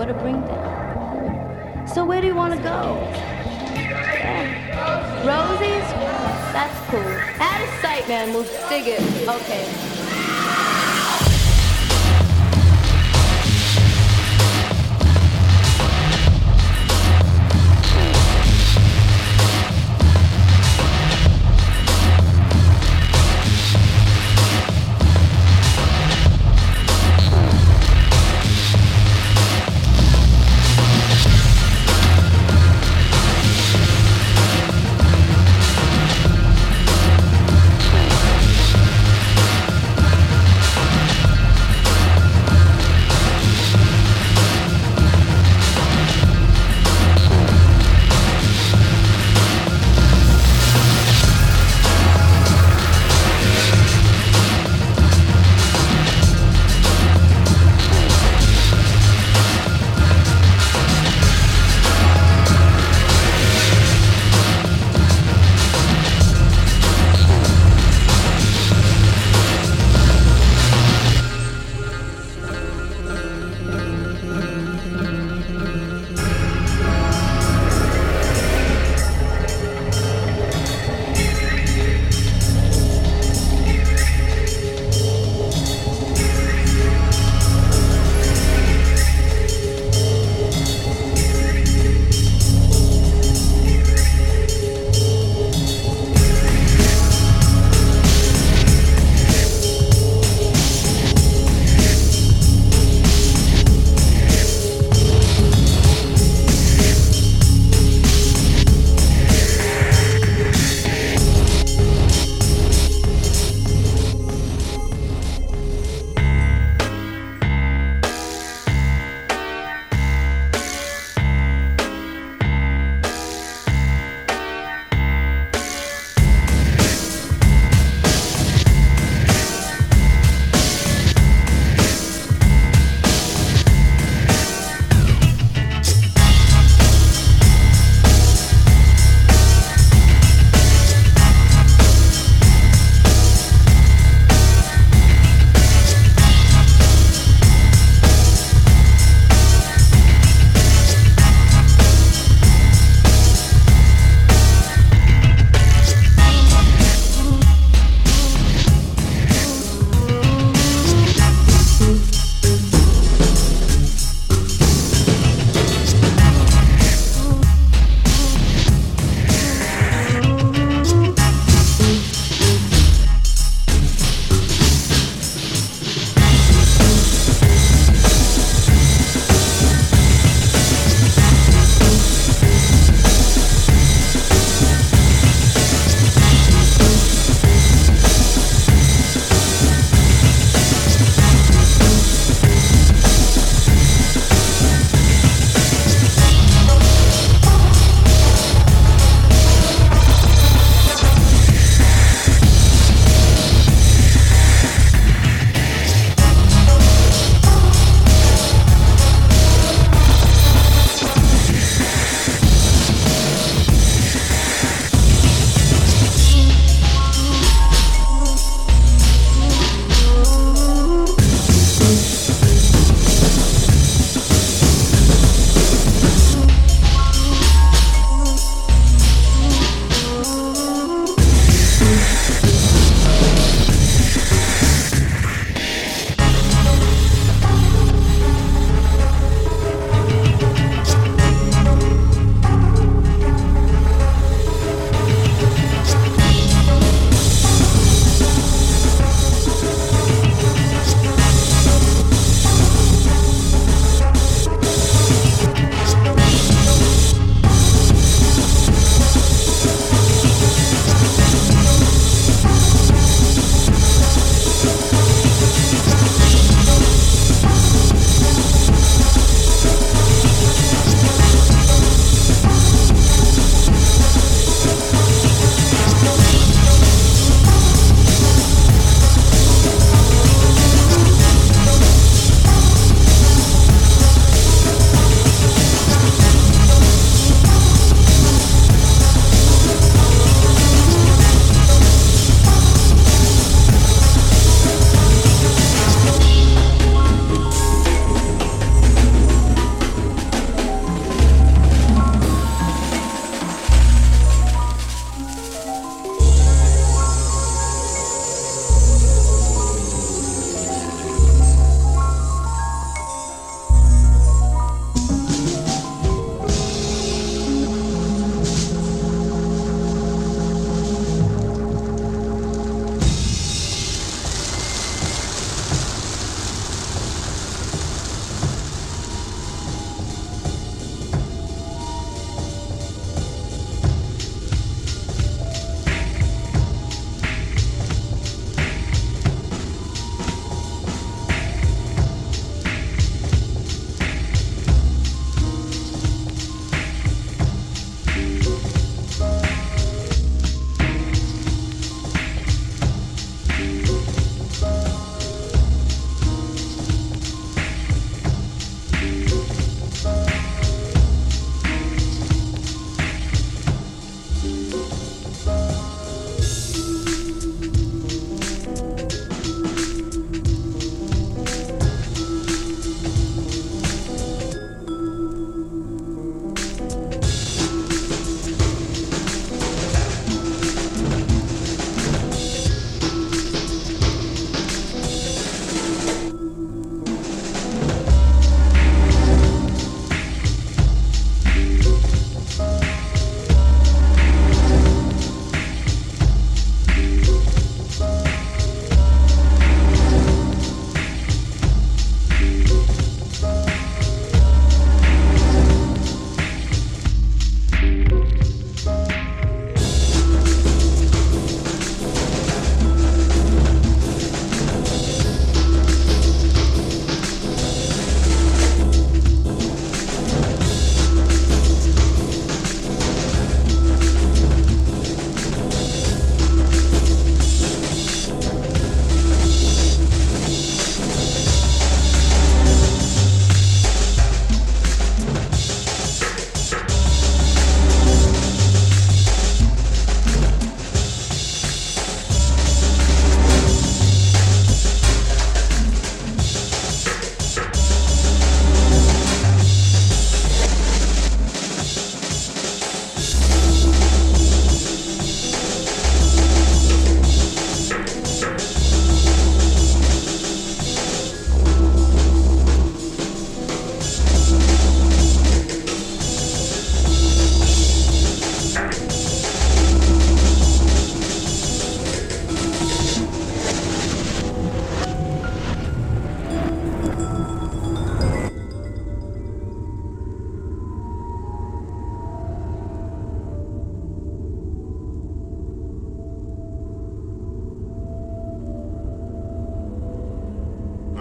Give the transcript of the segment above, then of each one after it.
what a bring down. So where do you want to go? Yeah. Rosie's? That's cool. Out of sight, man. We'll dig it. Okay.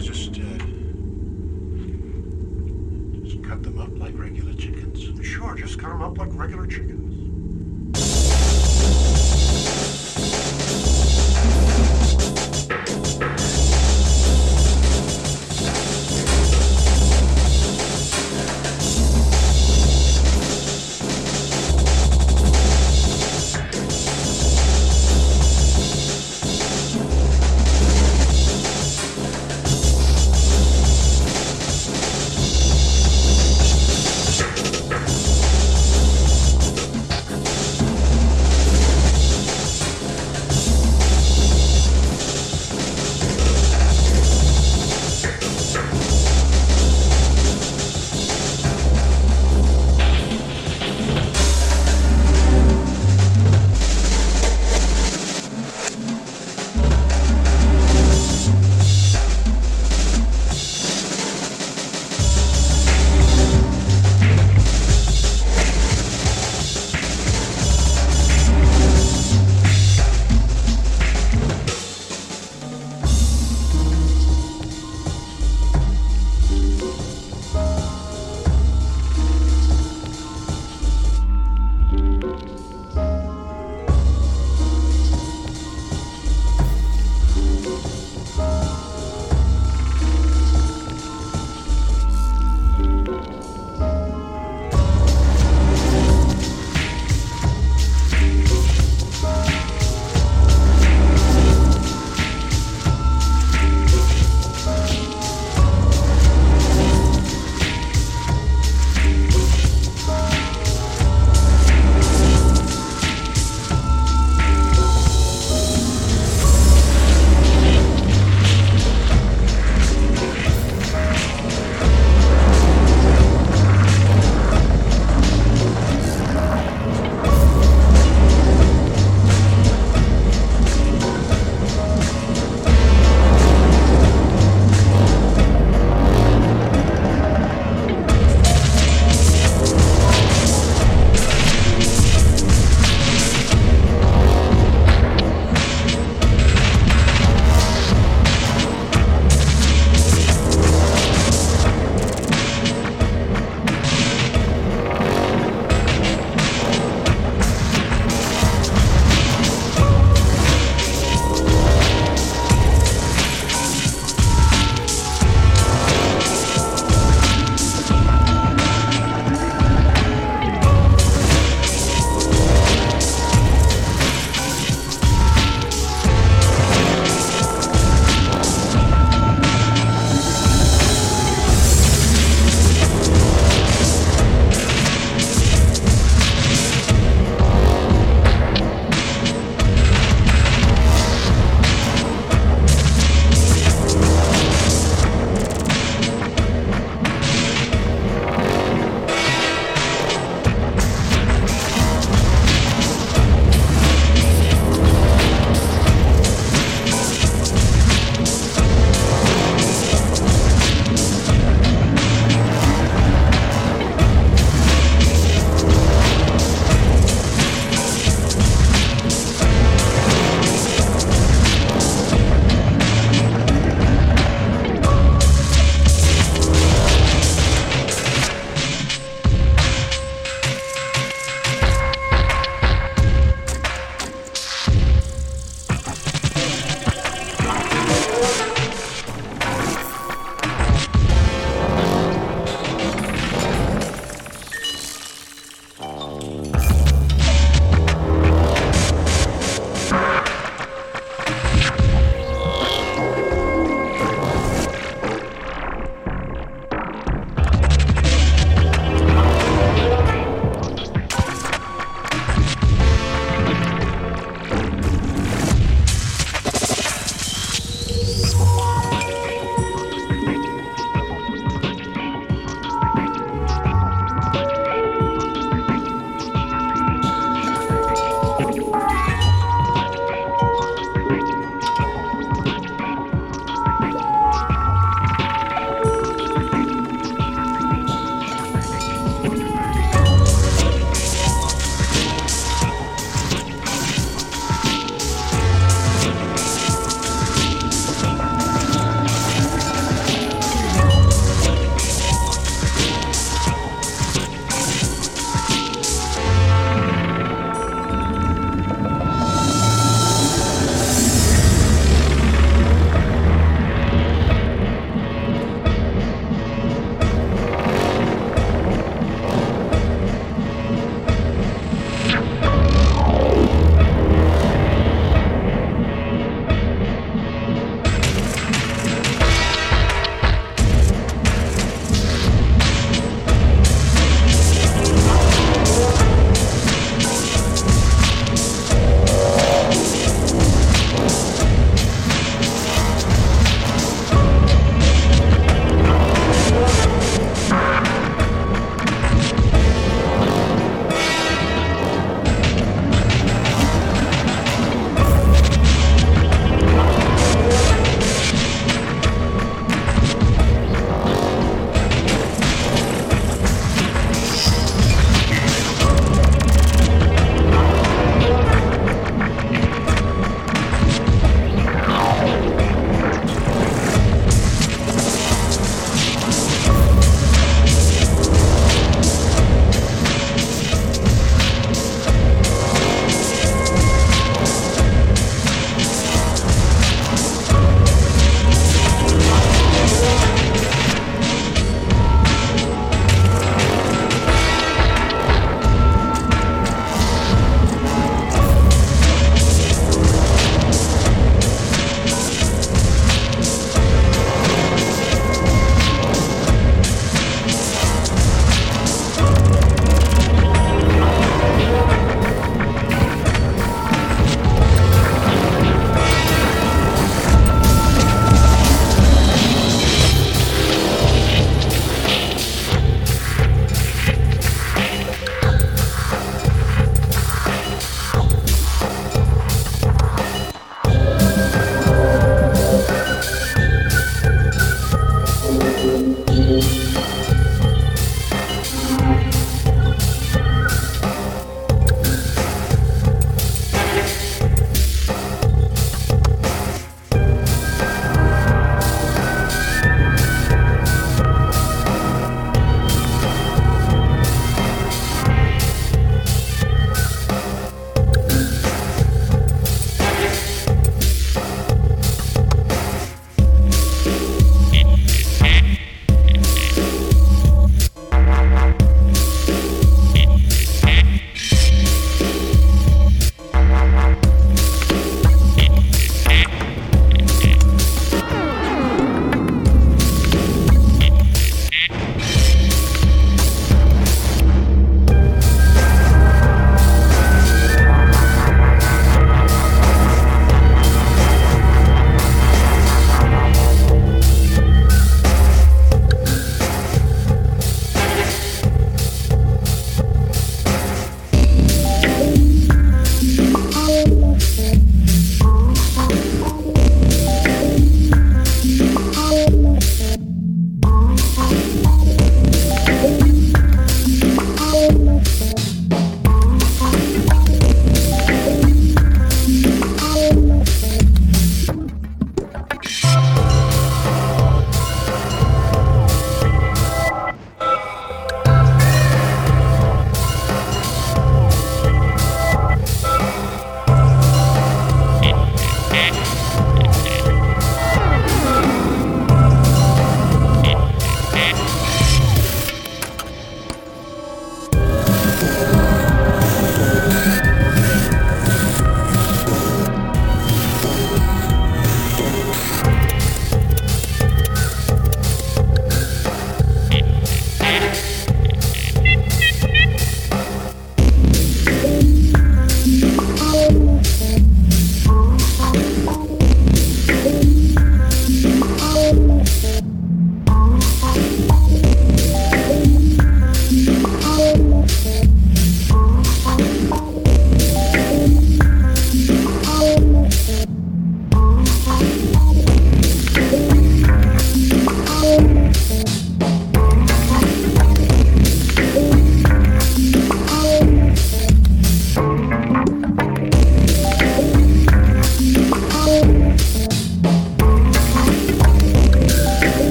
I just, uh, just cut them up like regular chickens? Sure, just cut them up like regular chickens.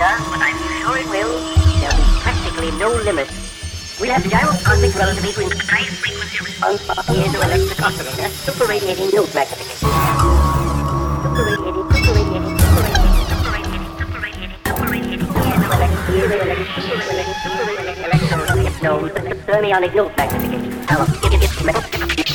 It will, there'll be practically no limit. We'll have gyrocosmic relativity between high frequency response piezoelectric oscillator, superradiating note magnification. Superradiating, superradiating, superradiating, superradiating, superradiating, superradiating, piezoelectric, superradiating, superradiating, electrode, hypnose, thermionic note magnification. Power, it is frequency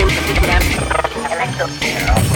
Electro.